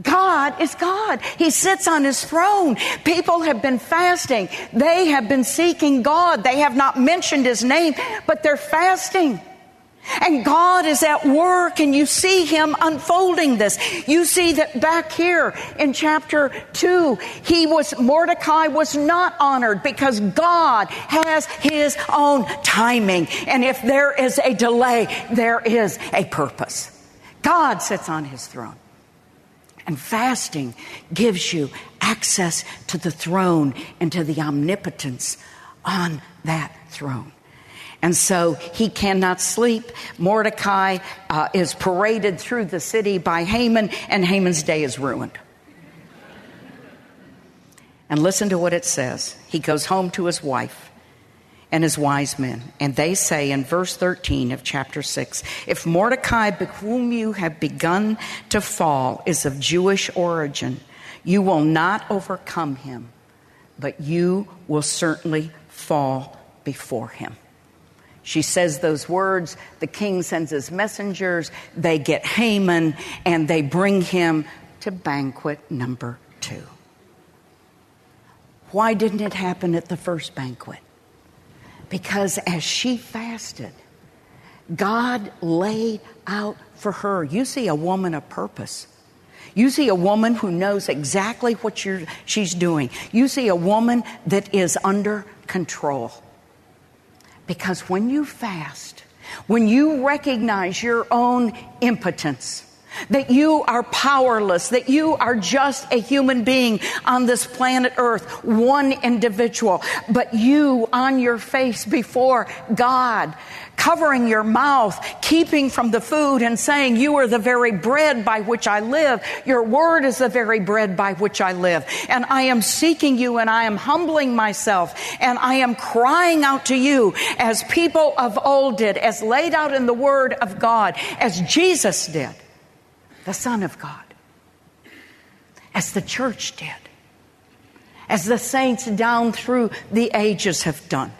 God is God. He sits on his throne. People have been fasting. They have been seeking God. They have not mentioned his name, but they're fasting. And God is at work and you see Him unfolding this. You see that back here in chapter 2, he was, Mordecai was not honored because God has His own timing. And if there is a delay, there is a purpose. God sits on His throne. And fasting gives you access to the throne and to the omnipotence on that throne. And so he cannot sleep. Mordecai uh, is paraded through the city by Haman, and Haman's day is ruined. And listen to what it says. He goes home to his wife and his wise men. And they say in verse 13 of chapter 6 If Mordecai, whom you have begun to fall, is of Jewish origin, you will not overcome him, but you will certainly fall before him. She says those words. The king sends his messengers. They get Haman and they bring him to banquet number two. Why didn't it happen at the first banquet? Because as she fasted, God laid out for her. You see a woman of purpose. You see a woman who knows exactly what she's doing. You see a woman that is under control. Because when you fast, when you recognize your own impotence, that you are powerless, that you are just a human being on this planet Earth, one individual, but you on your face before God, covering your mouth, keeping from the food, and saying, You are the very bread by which I live. Your word is the very bread by which I live. And I am seeking you and I am humbling myself and I am crying out to you as people of old did, as laid out in the word of God, as Jesus did the Son of God, as the church did, as the saints down through the ages have done.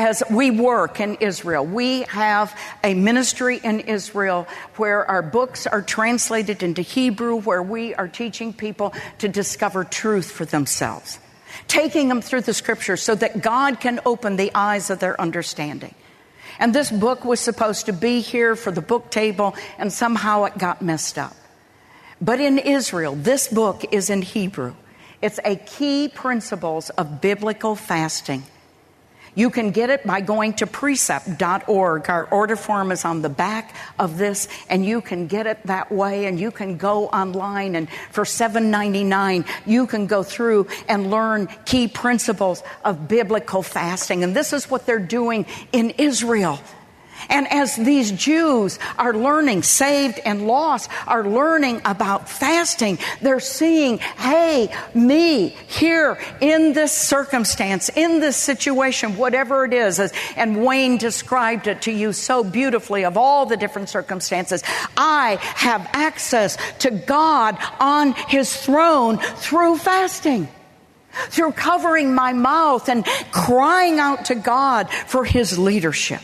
As we work in Israel, we have a ministry in Israel where our books are translated into Hebrew, where we are teaching people to discover truth for themselves, taking them through the scriptures so that God can open the eyes of their understanding. And this book was supposed to be here for the book table, and somehow it got messed up. But in Israel, this book is in Hebrew. It's a key principles of biblical fasting. You can get it by going to precept.org. Our order form is on the back of this, and you can get it that way. And you can go online, and for $7.99, you can go through and learn key principles of biblical fasting. And this is what they're doing in Israel. And as these Jews are learning, saved and lost, are learning about fasting, they're seeing, hey, me here in this circumstance, in this situation, whatever it is, and Wayne described it to you so beautifully of all the different circumstances. I have access to God on His throne through fasting through covering my mouth and crying out to God for his leadership.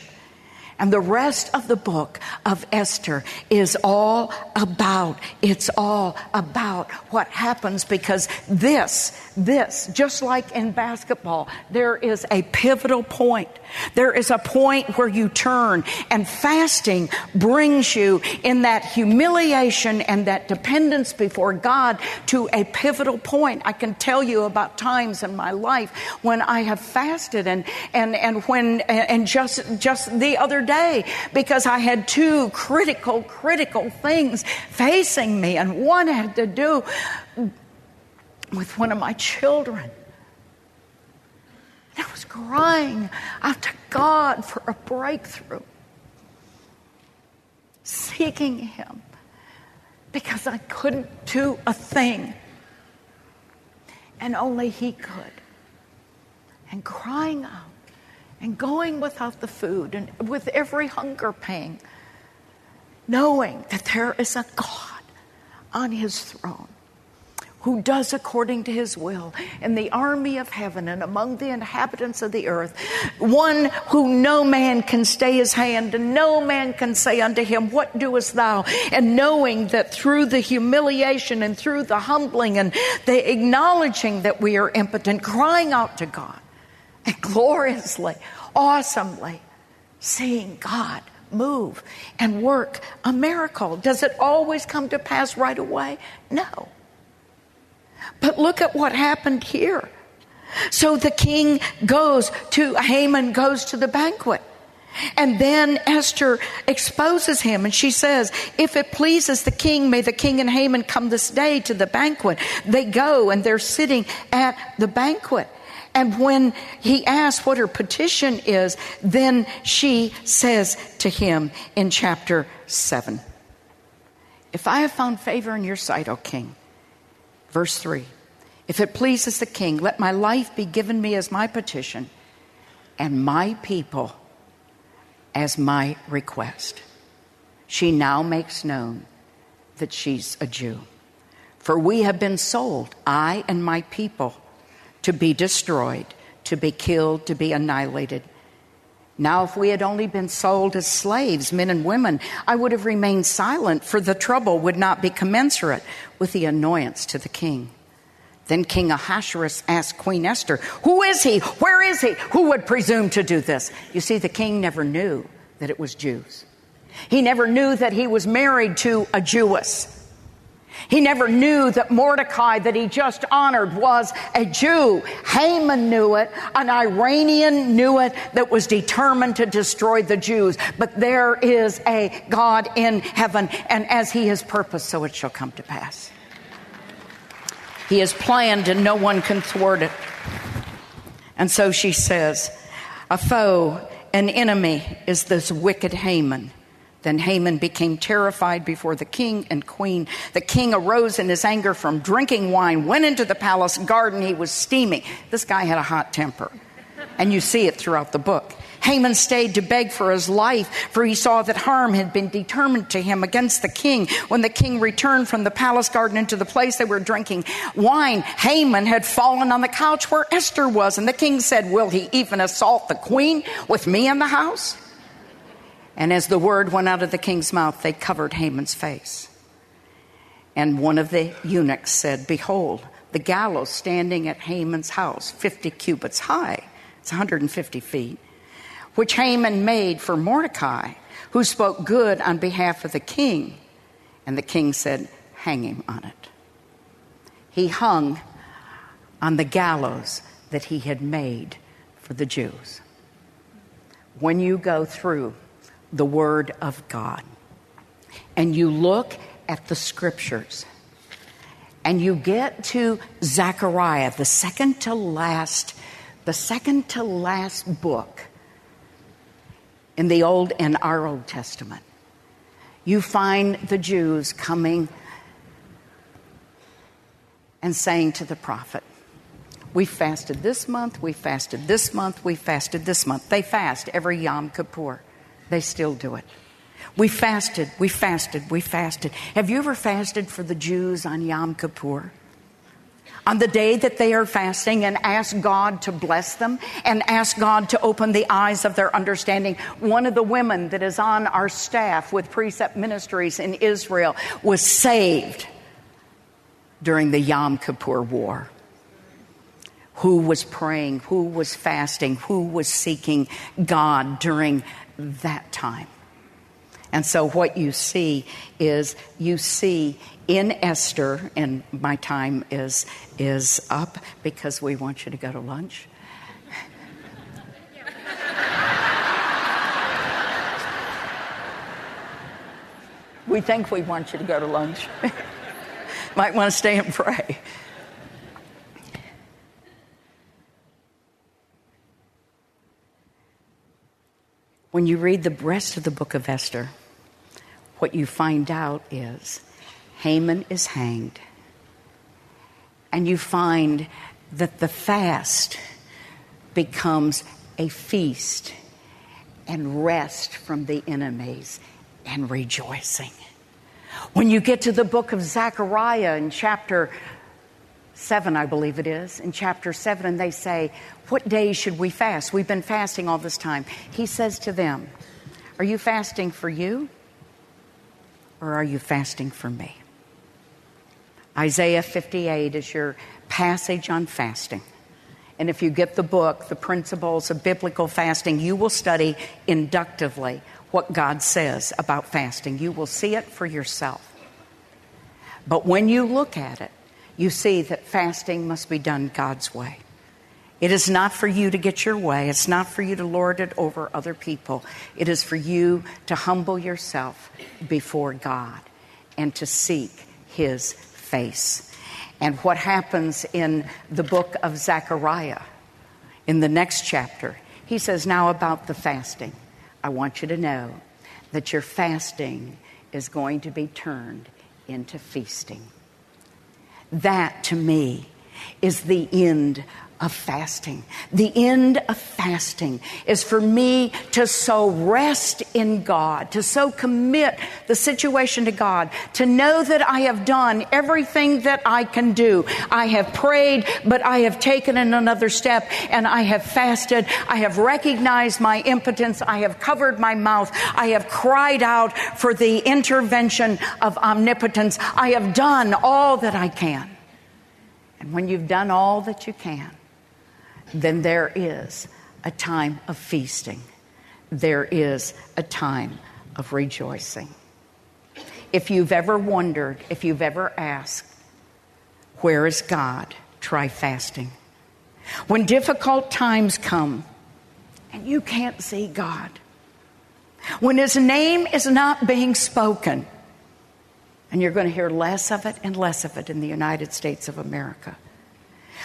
And the rest of the book of Esther is all about, it's all about what happens because this, this, just like in basketball, there is a pivotal point. There is a point where you turn and fasting brings you in that humiliation and that dependence before God to a pivotal point. I can tell you about times in my life when I have fasted and, and, and when, and just, just the other day because I had two critical, critical things facing me, and one had to do with one of my children. And I was crying out to God for a breakthrough, seeking Him because I couldn't do a thing, and only He could. And crying out and going without the food and with every hunger pang, knowing that there is a God on his throne who does according to his will in the army of heaven and among the inhabitants of the earth, one who no man can stay his hand and no man can say unto him, What doest thou? And knowing that through the humiliation and through the humbling and the acknowledging that we are impotent, crying out to God, and gloriously, awesomely seeing God move and work a miracle. Does it always come to pass right away? No. But look at what happened here. So the king goes to, Haman goes to the banquet. And then Esther exposes him and she says, If it pleases the king, may the king and Haman come this day to the banquet. They go and they're sitting at the banquet. And when he asks what her petition is, then she says to him in chapter 7 If I have found favor in your sight, O king, verse 3 If it pleases the king, let my life be given me as my petition, and my people as my request. She now makes known that she's a Jew. For we have been sold, I and my people to be destroyed, to be killed, to be annihilated. Now, if we had only been sold as slaves, men and women, I would have remained silent, for the trouble would not be commensurate with the annoyance to the king. Then King Ahasuerus asked Queen Esther, Who is he? Where is he? Who would presume to do this? You see, the king never knew that it was Jews. He never knew that he was married to a Jewess. He never knew that Mordecai, that he just honored, was a Jew. Haman knew it. An Iranian knew it that was determined to destroy the Jews. But there is a God in heaven, and as he has purposed, so it shall come to pass. He has planned, and no one can thwart it. And so she says, A foe, an enemy, is this wicked Haman then Haman became terrified before the king and queen. The king arose in his anger from drinking wine, went into the palace garden. He was steaming. This guy had a hot temper. And you see it throughout the book. Haman stayed to beg for his life, for he saw that harm had been determined to him against the king. When the king returned from the palace garden into the place they were drinking wine, Haman had fallen on the couch where Esther was. And the king said, Will he even assault the queen with me in the house? And as the word went out of the king's mouth, they covered Haman's face. And one of the eunuchs said, Behold, the gallows standing at Haman's house, 50 cubits high, it's 150 feet, which Haman made for Mordecai, who spoke good on behalf of the king. And the king said, Hang him on it. He hung on the gallows that he had made for the Jews. When you go through the Word of God and you look at the scriptures and you get to Zechariah, the second to last, the second to last book in the Old and our Old Testament, you find the Jews coming and saying to the prophet, We fasted this month, we fasted this month, we fasted this month. They fast every Yom Kippur. They still do it. We fasted, we fasted, we fasted. Have you ever fasted for the Jews on Yom Kippur? On the day that they are fasting and ask God to bless them and ask God to open the eyes of their understanding. One of the women that is on our staff with Precept Ministries in Israel was saved during the Yom Kippur War. Who was praying, who was fasting, who was seeking God during that time. And so, what you see is you see in Esther, and my time is, is up because we want you to go to lunch. we think we want you to go to lunch. Might want to stay and pray. When you read the rest of the book of Esther, what you find out is Haman is hanged. And you find that the fast becomes a feast and rest from the enemies and rejoicing. When you get to the book of Zechariah in chapter 7, I believe it is, in chapter 7, and they say, What days should we fast? We've been fasting all this time. He says to them, Are you fasting for you? Or are you fasting for me? Isaiah 58 is your passage on fasting. And if you get the book, The Principles of Biblical Fasting, you will study inductively what God says about fasting. You will see it for yourself. But when you look at it, you see that fasting must be done God's way. It is not for you to get your way. It's not for you to lord it over other people. It is for you to humble yourself before God and to seek His face. And what happens in the book of Zechariah, in the next chapter, he says, Now about the fasting, I want you to know that your fasting is going to be turned into feasting. That to me is the end of fasting. The end of fasting is for me to so rest in God, to so commit the situation to God, to know that I have done everything that I can do. I have prayed, but I have taken another step and I have fasted. I have recognized my impotence. I have covered my mouth. I have cried out for the intervention of omnipotence. I have done all that I can. And when you've done all that you can, then there is a time of feasting. There is a time of rejoicing. if you've ever wondered, if you've ever asked, where is God? Try fasting. When difficult times come and you can't see God, when His name is not being spoken, and you're going to hear less of it and less of it in the United States of America.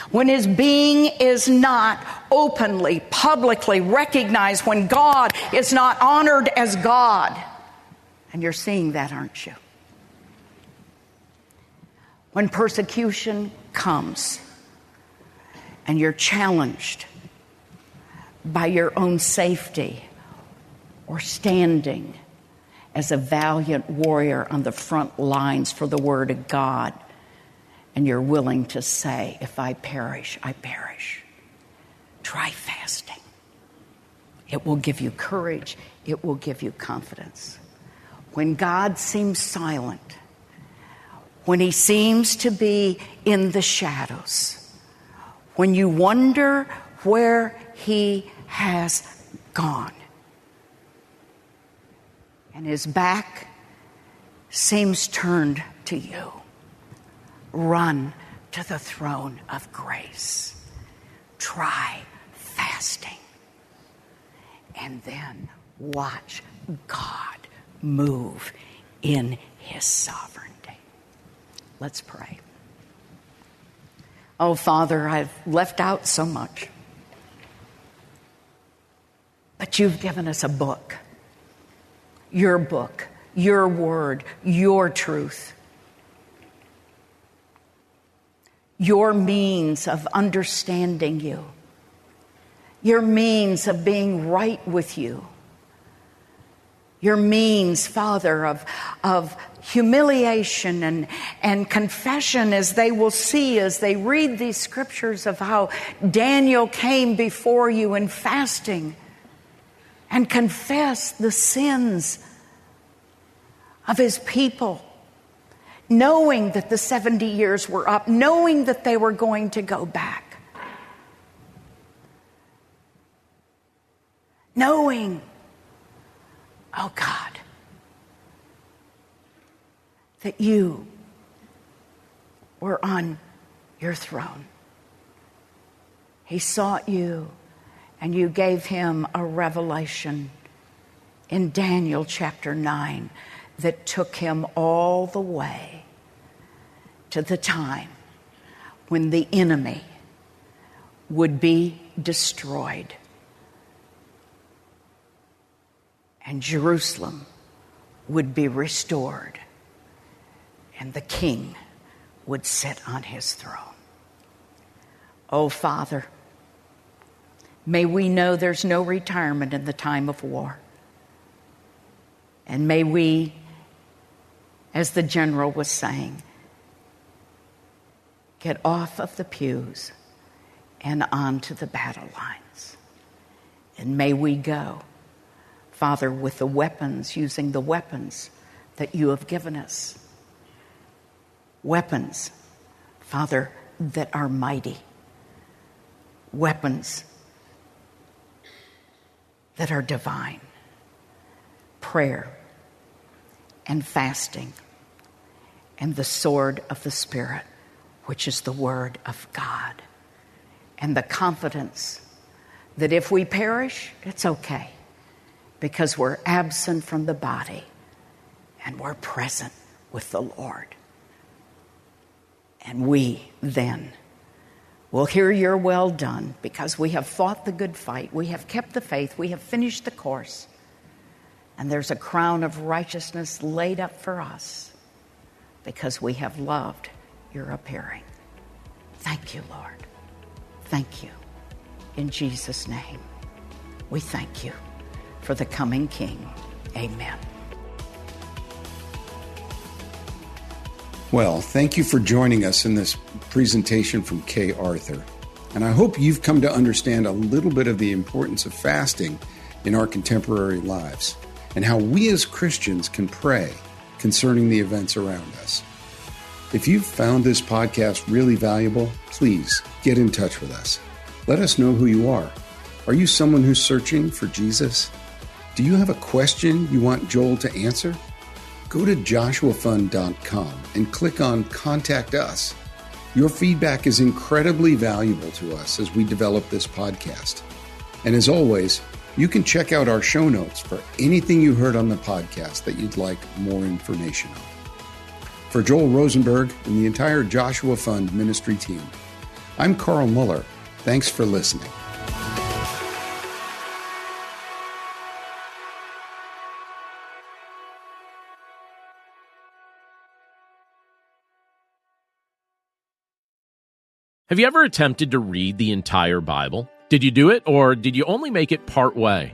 When his being is not openly, publicly recognized, when God is not honored as God. And you're seeing that, aren't you? when persecution comes and you're challenged by your own safety or standing as a valiant warrior on the front lines for the Word of God, and you're willing to say, If I perish, I perish. Try fasting. It will give you courage, it will give you confidence. When God seems silent, when he seems to be in the shadows, when you wonder where he has gone, and his back seems turned to you, run to the throne of grace. Try fasting. And then watch God move in his sovereignty. Let's pray. Oh, Father, I've left out so much. But you've given us a book, your book, your word, your truth, your means of understanding you, your means of being right with you your means, Father, of, of humiliation and, and confession as they will see as they read these scriptures of how Daniel came before you in fasting and confessed the sins of his people, knowing that the 70 years were up, knowing that they were going to go back. Knowing Oh God, that you were on your throne. He sought you and you gave him a revelation in Daniel chapter 9 that took him all the way to the time when the enemy would be destroyed and Jerusalem would be restored, and the king would sit on his throne. Oh, Father, may we know there's no retirement in the time of war. And may we, as the general was saying, get off of the pews and onto the battle lines. And may we go Father, with the weapons, using the weapons that you have given us. Weapons, Father, that are mighty. Weapons that are divine. Prayer and fasting and the sword of the Spirit, which is the Word of God. And the confidence that if we perish, it's okay because we're absent from the body and we're present with the Lord. And we then will hear your well done because we have fought the good fight, we have kept the faith, we have finished the course, and there's a crown of righteousness laid up for us because we have loved your appearing. Thank you, Lord. Thank you. In Jesus' name, we thank you for the coming King. Amen. Well, thank you for joining us in this presentation from Kay Arthur. And I hope you've come to understand a little bit of the importance of fasting in our contemporary lives and how we as Christians can pray concerning the events around us. If you've found this podcast really valuable, please get in touch with us. Let us know who you are. Are you someone who's searching for Jesus? Do you have a question you want Joel to answer? go to joshuafund.com and click on Contact Us. Your feedback is incredibly valuable to us as we develop this podcast. And as always, you can check out our show notes for anything you heard on the podcast that you'd like more information on. For Joel Rosenberg and the entire Joshua Fund ministry team, I'm Carl Moeller. Thanks for listening. Have you ever attempted to read the entire Bible? Did you do it, or did you only make it part way?